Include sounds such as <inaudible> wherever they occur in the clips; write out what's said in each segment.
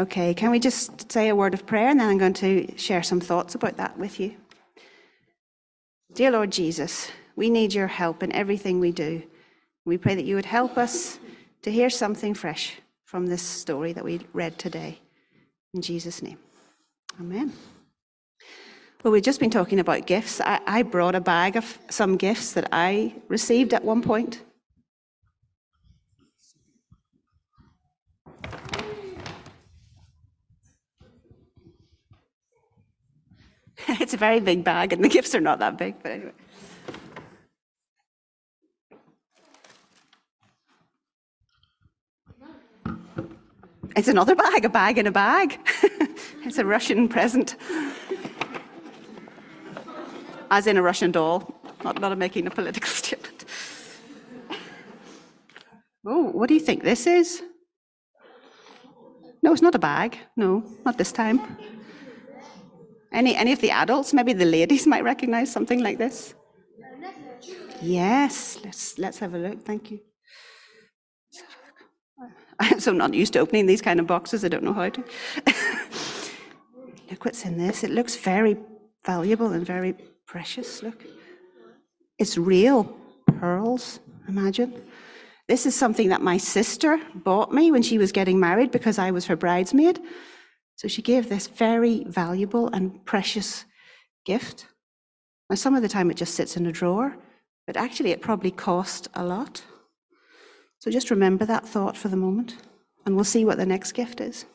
Okay, can we just say a word of prayer and then I'm going to share some thoughts about that with you? Dear Lord Jesus, we need your help in everything we do. We pray that you would help us to hear something fresh from this story that we read today. In Jesus' name, amen. Well, we've just been talking about gifts. I, I brought a bag of some gifts that I received at one point. <laughs> it's a very big bag, and the gifts are not that big, but anyway. It's another bag, a bag in a bag. <laughs> it's a Russian present. As in a Russian doll, not, not making a political <laughs> statement. Oh, what do you think this is? No, it's not a bag. No, not this time. Any, any of the adults, maybe the ladies might recognize something like this? Yes, let's, let's have a look. Thank you. <laughs> I'm so not used to opening these kind of boxes, I don't know how to. <laughs> look what's in this. It looks very valuable and very precious. Look. It's real pearls, imagine. This is something that my sister bought me when she was getting married because I was her bridesmaid. So she gave this very valuable and precious gift. Now, some of the time it just sits in a drawer, but actually it probably cost a lot. So just remember that thought for the moment, and we'll see what the next gift is.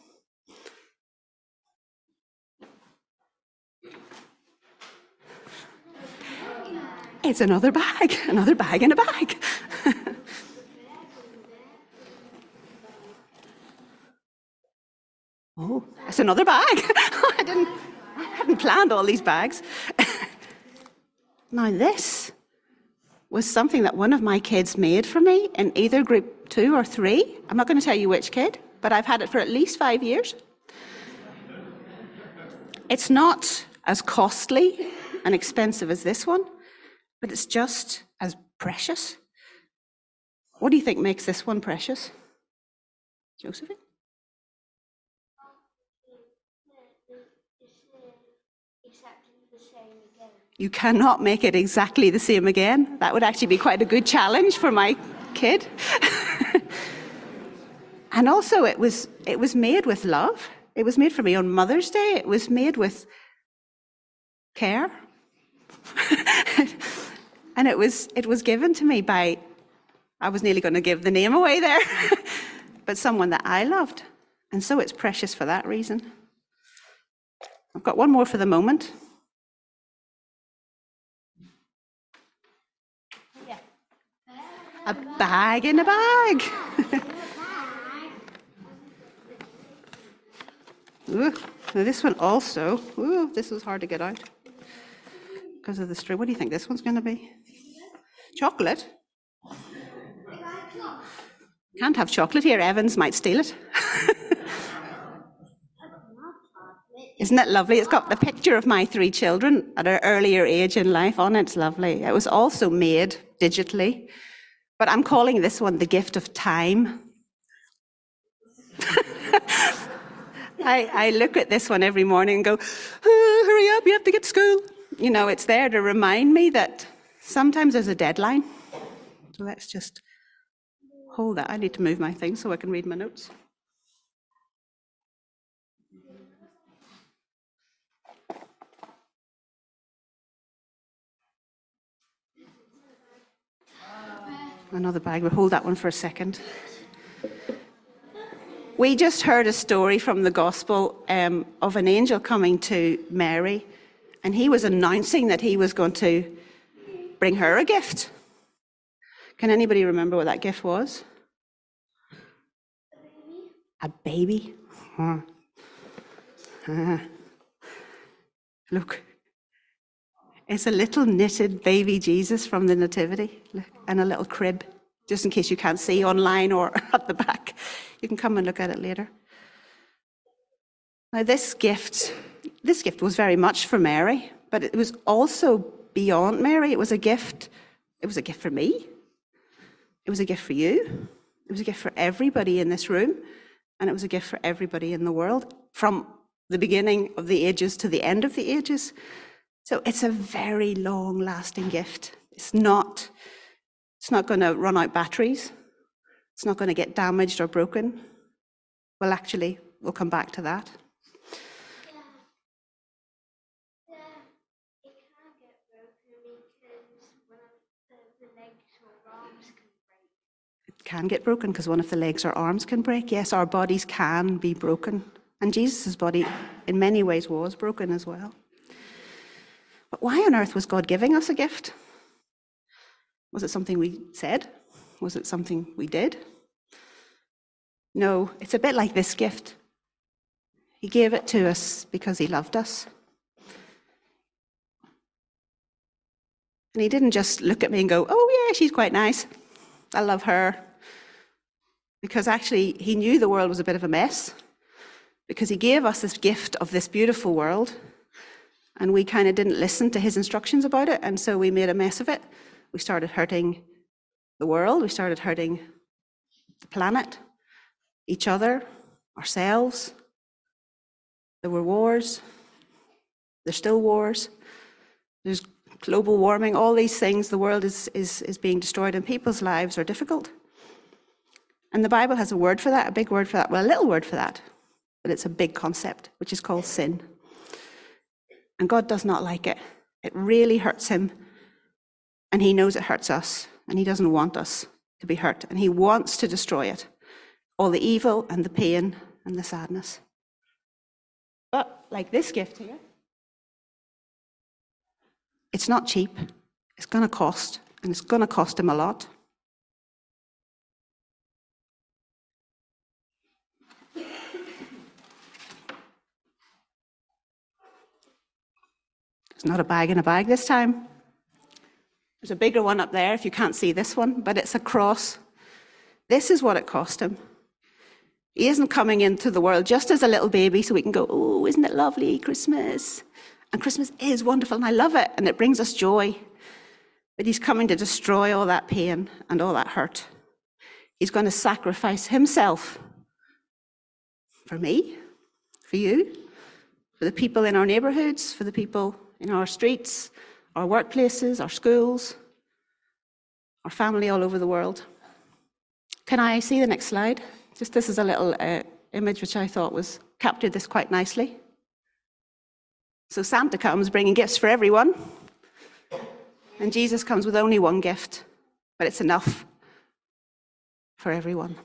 It's another bag, <laughs> another bag in a bag. <laughs> oh, it's another bag. <laughs> I didn't, I hadn't planned all these bags. <laughs> now this was something that one of my kids made for me in either group two or three. I'm not going to tell you which kid, but I've had it for at least five years. It's not as costly and expensive as this one, but it's just as precious. What do you think makes this one precious? Josephine? You cannot make it exactly the same again. That would actually be quite a good challenge for my kid. <laughs> and also, it was, it was made with love. It was made for me on Mother's Day. It was made with care. <laughs> and it was, it was given to me by, I was nearly going to give the name away there, <laughs> but someone that I loved. And so it's precious for that reason. I've got one more for the moment. A bag in a bag. <laughs> ooh, now this one also, ooh, this was hard to get out because of the string. What do you think this one's going to be? Chocolate? Can't have chocolate here. Evans might steal it. <laughs> Isn't it lovely? It's got the picture of my three children at an earlier age in life on it. It's lovely. It was also made digitally. But I'm calling this one the gift of time. <laughs> I, I, look at this one every morning and go, oh, hurry up, you have to get to school. You know, it's there to remind me that sometimes there's a deadline. So let's just hold that. I need to move my thing so I can read my notes. Another bag. We'll hold that one for a second. We just heard a story from the gospel um, of an angel coming to Mary, and he was announcing that he was going to bring her a gift. Can anybody remember what that gift was? A baby? Huh. Uh, <laughs> look, it's a little knitted baby Jesus from the Nativity and a little crib, just in case you can't see online or <laughs> at the back. You can come and look at it later. Now, this gift, this gift was very much for Mary, but it was also beyond Mary. It was a gift. It was a gift for me. It was a gift for you. It was a gift for everybody in this room. and it was a gift for everybody in the world from the beginning of the ages to the end of the ages. So it's a very long lasting gift. It's not, it's not going to run out batteries. It's not going to get damaged or broken. Well, actually, we'll come back to that. It can get broken because one of the, the legs or arms can break. It can get broken because one of the legs or arms can break. Yes, our bodies can be broken. And Jesus' body, in many ways, was broken as well. But why on earth was God giving us a gift? Was it something we said? Was it something we did? No, it's a bit like this gift. He gave it to us because he loved us. And he didn't just look at me and go, oh, yeah, she's quite nice. I love her. Because actually, he knew the world was a bit of a mess. Because he gave us this gift of this beautiful world. And we kind of didn't listen to his instructions about it. And so we made a mess of it. We started hurting the world. We started hurting the planet, each other, ourselves. There were wars. There's still wars. There's global warming, all these things. The world is, is, is being destroyed and people's lives are difficult. And the Bible has a word for that, a big word for that, well, a little word for that, but it's a big concept, which is called sin. And God does not like it. It really hurts him. And he knows it hurts us. And he doesn't want us to be hurt. And he wants to destroy it all the evil and the pain and the sadness. But like this gift here, it's not cheap. It's going to cost, and it's going to cost him a lot. It's not a bag in a bag this time. There's a bigger one up there if you can't see this one, but it's a cross. This is what it cost him. He isn't coming into the world just as a little baby so we can go, oh, isn't it lovely, Christmas? And Christmas is wonderful and I love it and it brings us joy. But he's coming to destroy all that pain and all that hurt. He's going to sacrifice himself for me, for you, for the people in our neighborhoods, for the people in our streets, our workplaces, our schools, our family all over the world. Can I see the next slide? Just this is a little uh, image which I thought was captured this quite nicely. So Santa comes bringing gifts for everyone, and Jesus comes with only one gift, but it's enough for everyone.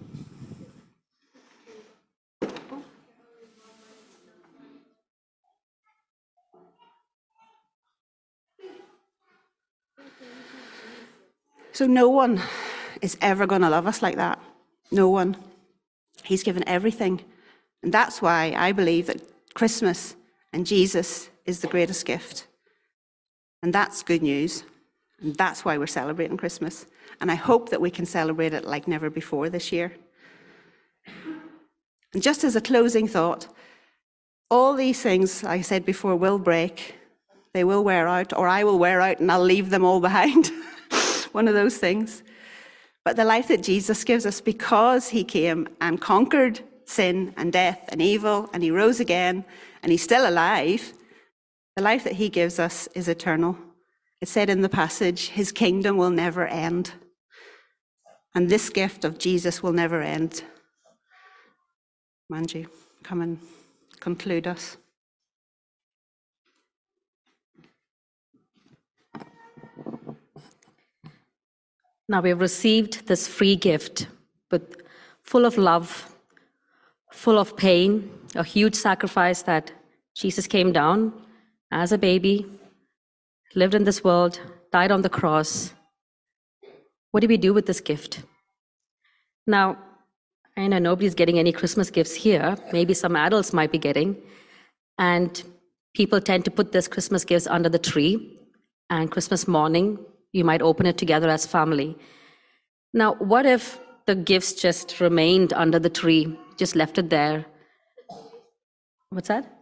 So no one is ever going to love us like that. No one. He's given everything. And that's why I believe that Christmas and Jesus is the greatest gift. And that's good news. And that's why we're celebrating Christmas. And I hope that we can celebrate it like never before this year. And just as a closing thought, all these things, like I said before, will break. They will wear out, or I will wear out and I'll leave them all behind. <laughs> One of those things. But the life that Jesus gives us because he came and conquered sin and death and evil and he rose again and he's still alive, the life that he gives us is eternal. It said in the passage, his kingdom will never end. And this gift of Jesus will never end. Manji, come and conclude us. Now we have received this free gift, but full of love, full of pain, a huge sacrifice that Jesus came down as a baby, lived in this world, died on the cross. What do we do with this gift? Now, I know nobody's getting any Christmas gifts here. Maybe some adults might be getting. And people tend to put this Christmas gifts under the tree. And Christmas morning, you might open it together as family. Now, what if the gifts just remained under the tree, just left it there? What's that?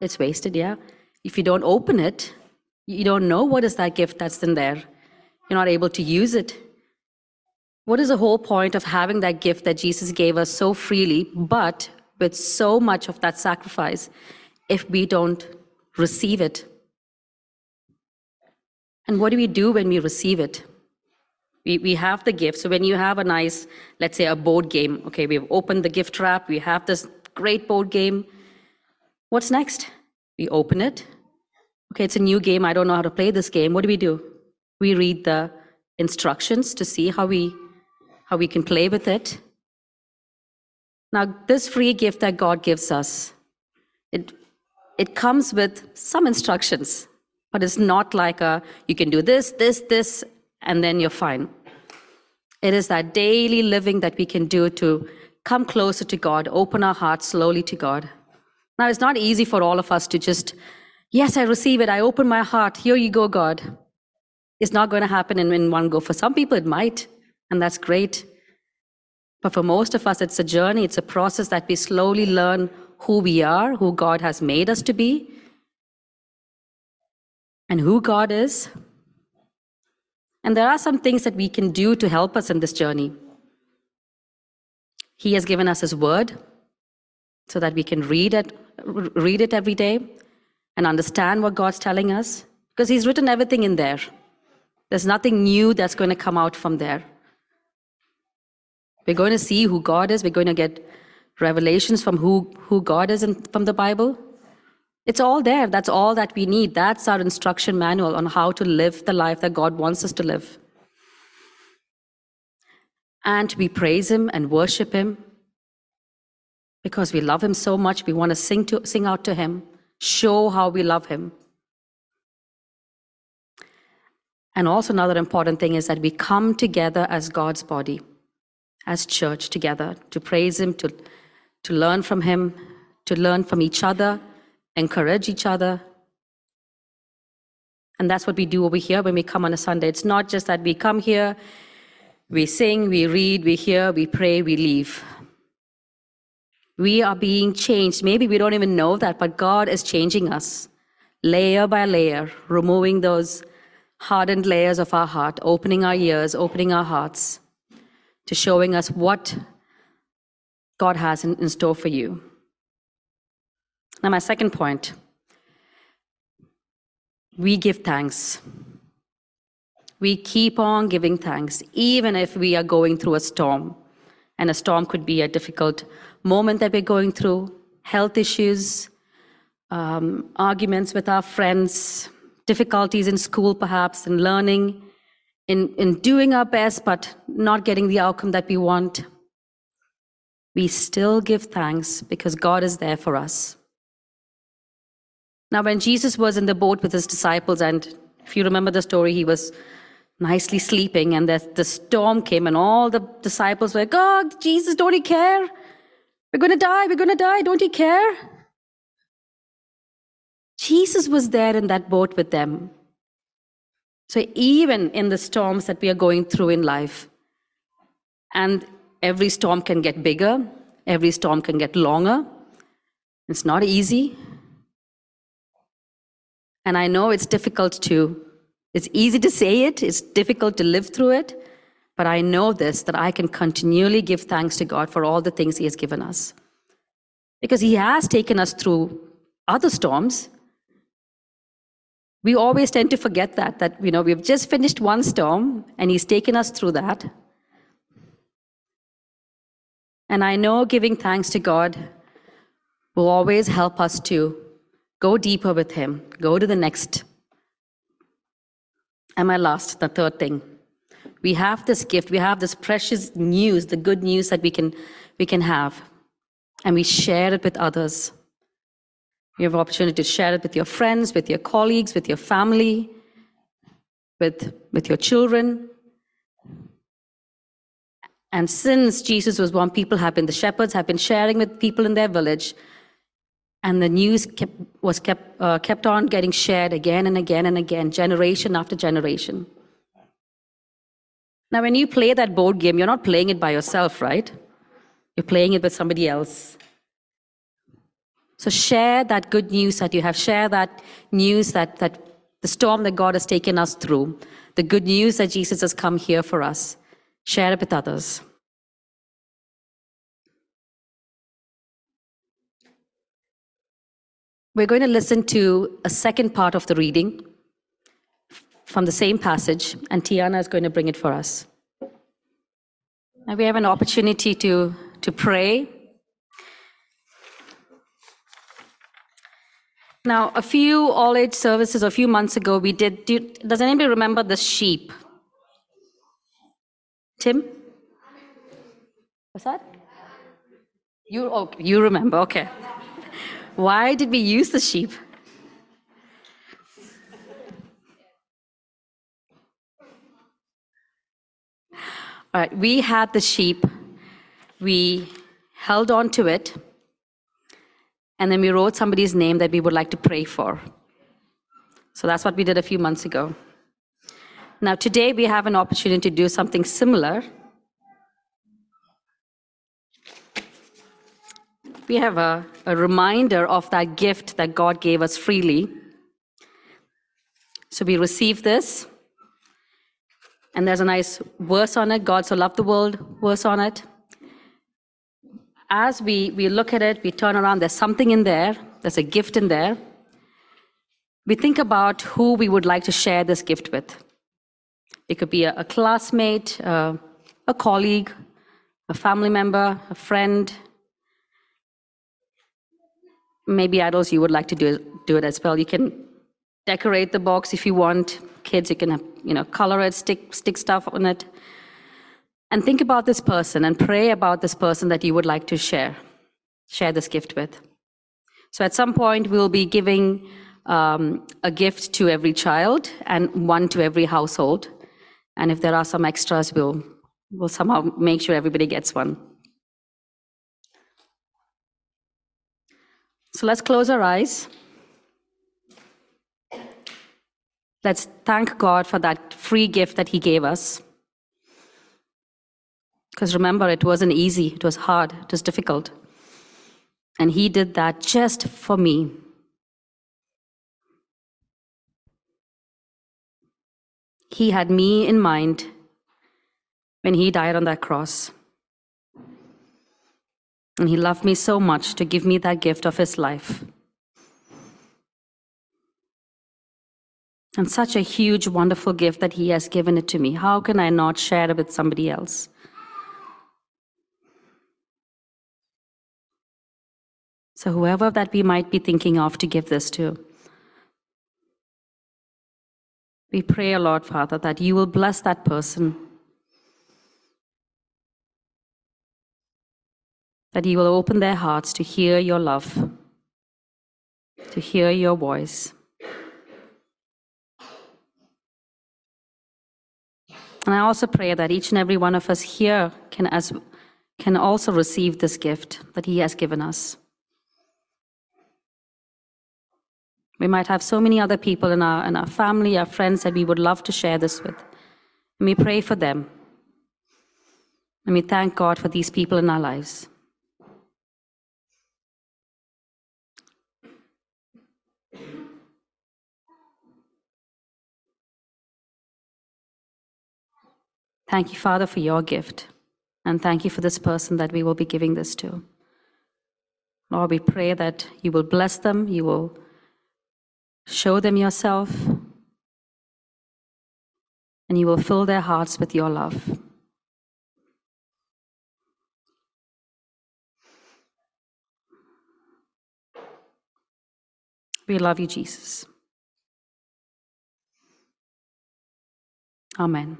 It's wasted, yeah. If you don't open it, you don't know what is that gift that's in there. You're not able to use it. What is the whole point of having that gift that Jesus gave us so freely, but with so much of that sacrifice, if we don't receive it? And what do we do when we receive it? We, we have the gift. So when you have a nice, let's say, a board game, okay, we've opened the gift wrap, we have this great board game. What's next? We open it. Okay, it's a new game. I don't know how to play this game. What do we do? We read the instructions to see how we how we can play with it. Now, this free gift that God gives us, it it comes with some instructions, but it's not like a you can do this, this, this, and then you're fine. It is that daily living that we can do to come closer to God, open our hearts slowly to God. Now, it's not easy for all of us to just, yes, I receive it, I open my heart, here you go, God. It's not going to happen in, in one go. For some people, it might, and that's great. But for most of us, it's a journey, it's a process that we slowly learn who we are, who God has made us to be, and who God is. And there are some things that we can do to help us in this journey. He has given us His Word so that we can read it, read it every day and understand what God's telling us, because He's written everything in there. There's nothing new that's going to come out from there. We're going to see who God is. We're going to get revelations from who, who God is in, from the Bible. It's all there. That's all that we need. That's our instruction manual on how to live the life that God wants us to live. And we praise Him and worship Him because we love Him so much. We want to sing, to, sing out to Him, show how we love Him. And also, another important thing is that we come together as God's body, as church together, to praise Him, to, to learn from Him, to learn from each other, encourage each other. And that's what we do over here when we come on a Sunday. It's not just that we come here, we sing, we read, we hear, we pray, we leave. We are being changed. Maybe we don't even know that, but God is changing us layer by layer, removing those hardened layers of our heart, opening our ears, opening our hearts to showing us what God has in, in store for you. Now, my second point we give thanks. We keep on giving thanks, even if we are going through a storm. And a storm could be a difficult moment that we're going through, health issues, um, arguments with our friends, difficulties in school, perhaps, in learning, in, in doing our best, but not getting the outcome that we want. We still give thanks because God is there for us. Now, when Jesus was in the boat with his disciples, and if you remember the story, he was nicely sleeping, and the, the storm came, and all the disciples were, God, Jesus, don't you care? We're going to die, we're going to die, don't you care? Jesus was there in that boat with them. So, even in the storms that we are going through in life, and every storm can get bigger, every storm can get longer, it's not easy. And I know it's difficult to, it's easy to say it, it's difficult to live through it, but I know this that I can continually give thanks to God for all the things He has given us. Because He has taken us through other storms. We always tend to forget that, that, you know, we've just finished one storm and He's taken us through that. And I know giving thanks to God will always help us to Go deeper with Him. Go to the next. And my last, the third thing. We have this gift, we have this precious news, the good news that we can, we can have. And we share it with others. You have opportunity to share it with your friends, with your colleagues, with your family, with, with your children. And since Jesus was born, people have been, the shepherds have been sharing with people in their village and the news kept, was kept, uh, kept on getting shared again and again and again, generation after generation. Now, when you play that board game, you're not playing it by yourself, right? You're playing it with somebody else. So share that good news that you have. Share that news that, that the storm that God has taken us through, the good news that Jesus has come here for us. share it with others. We're going to listen to a second part of the reading from the same passage, and Tiana is going to bring it for us. Now we have an opportunity to, to pray. Now, a few all age services a few months ago, we did. Do, does anybody remember the sheep? Tim? What's that? You, oh, you remember, okay. Why did we use the sheep? All right, we had the sheep, we held on to it, and then we wrote somebody's name that we would like to pray for. So that's what we did a few months ago. Now, today we have an opportunity to do something similar. We have a, a reminder of that gift that God gave us freely. So we receive this. And there's a nice verse on it God so loved the world verse on it. As we, we look at it, we turn around, there's something in there, there's a gift in there. We think about who we would like to share this gift with. It could be a, a classmate, uh, a colleague, a family member, a friend. Maybe adults, you would like to do, do it as well. You can decorate the box if you want. Kids, you can have, you know, color it, stick, stick stuff on it. And think about this person and pray about this person that you would like to share, share this gift with. So at some point, we'll be giving um, a gift to every child and one to every household. And if there are some extras, we'll, we'll somehow make sure everybody gets one. So let's close our eyes. Let's thank God for that free gift that He gave us. Because remember, it wasn't easy, it was hard, it was difficult. And He did that just for me. He had me in mind when He died on that cross. And He loved me so much to give me that gift of His life. And such a huge, wonderful gift that He has given it to me. How can I not share it with somebody else? So, whoever that we might be thinking of to give this to, we pray, Lord Father, that you will bless that person, that you will open their hearts to hear your love, to hear your voice. And I also pray that each and every one of us here can, as, can also receive this gift that He has given us. We might have so many other people in our, in our family, our friends that we would love to share this with. And we pray for them. And we thank God for these people in our lives. Thank you, Father, for your gift. And thank you for this person that we will be giving this to. Lord, we pray that you will bless them, you will show them yourself, and you will fill their hearts with your love. We love you, Jesus. Amen.